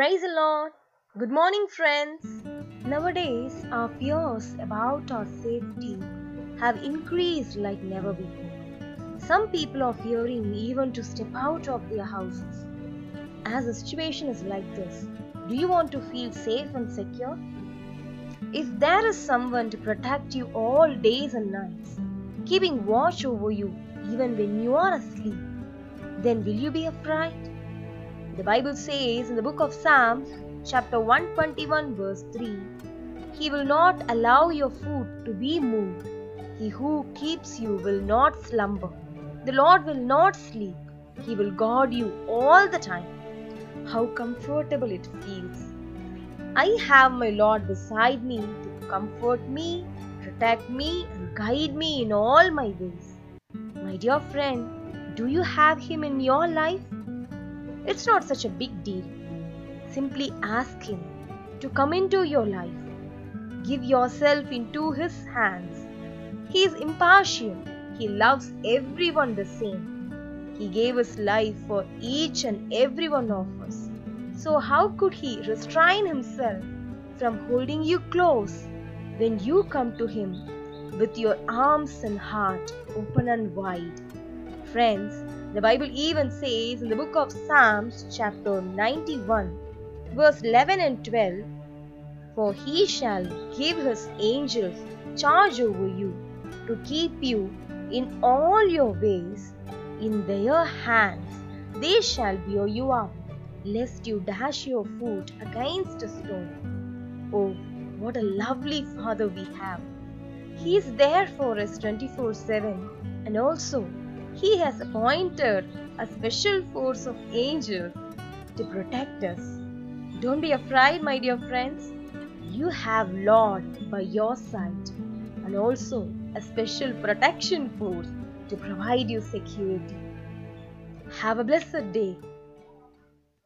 Praise the Lord. Good morning, friends. Nowadays, our fears about our safety have increased like never before. Some people are fearing even to step out of their houses. As the situation is like this, do you want to feel safe and secure? If there is someone to protect you all days and nights, keeping watch over you even when you are asleep, then will you be afraid? The Bible says in the book of Psalms, chapter 121, verse 3 He will not allow your foot to be moved. He who keeps you will not slumber. The Lord will not sleep. He will guard you all the time. How comfortable it feels. I have my Lord beside me to comfort me, protect me, and guide me in all my ways. My dear friend, do you have Him in your life? It's not such a big deal. Simply ask Him to come into your life. Give yourself into His hands. He is impartial. He loves everyone the same. He gave His life for each and every one of us. So, how could He restrain Himself from holding you close when you come to Him with your arms and heart open and wide? Friends, the Bible even says in the book of Psalms, chapter 91, verse 11 and 12 For he shall give his angels charge over you to keep you in all your ways. In their hands they shall bear you up, lest you dash your foot against a stone. Oh, what a lovely Father we have! He is there for us 24 7 and also he has appointed a special force of angels to protect us. Don't be afraid, my dear friends. You have Lord by your side and also a special protection force to provide you security. Have a blessed day.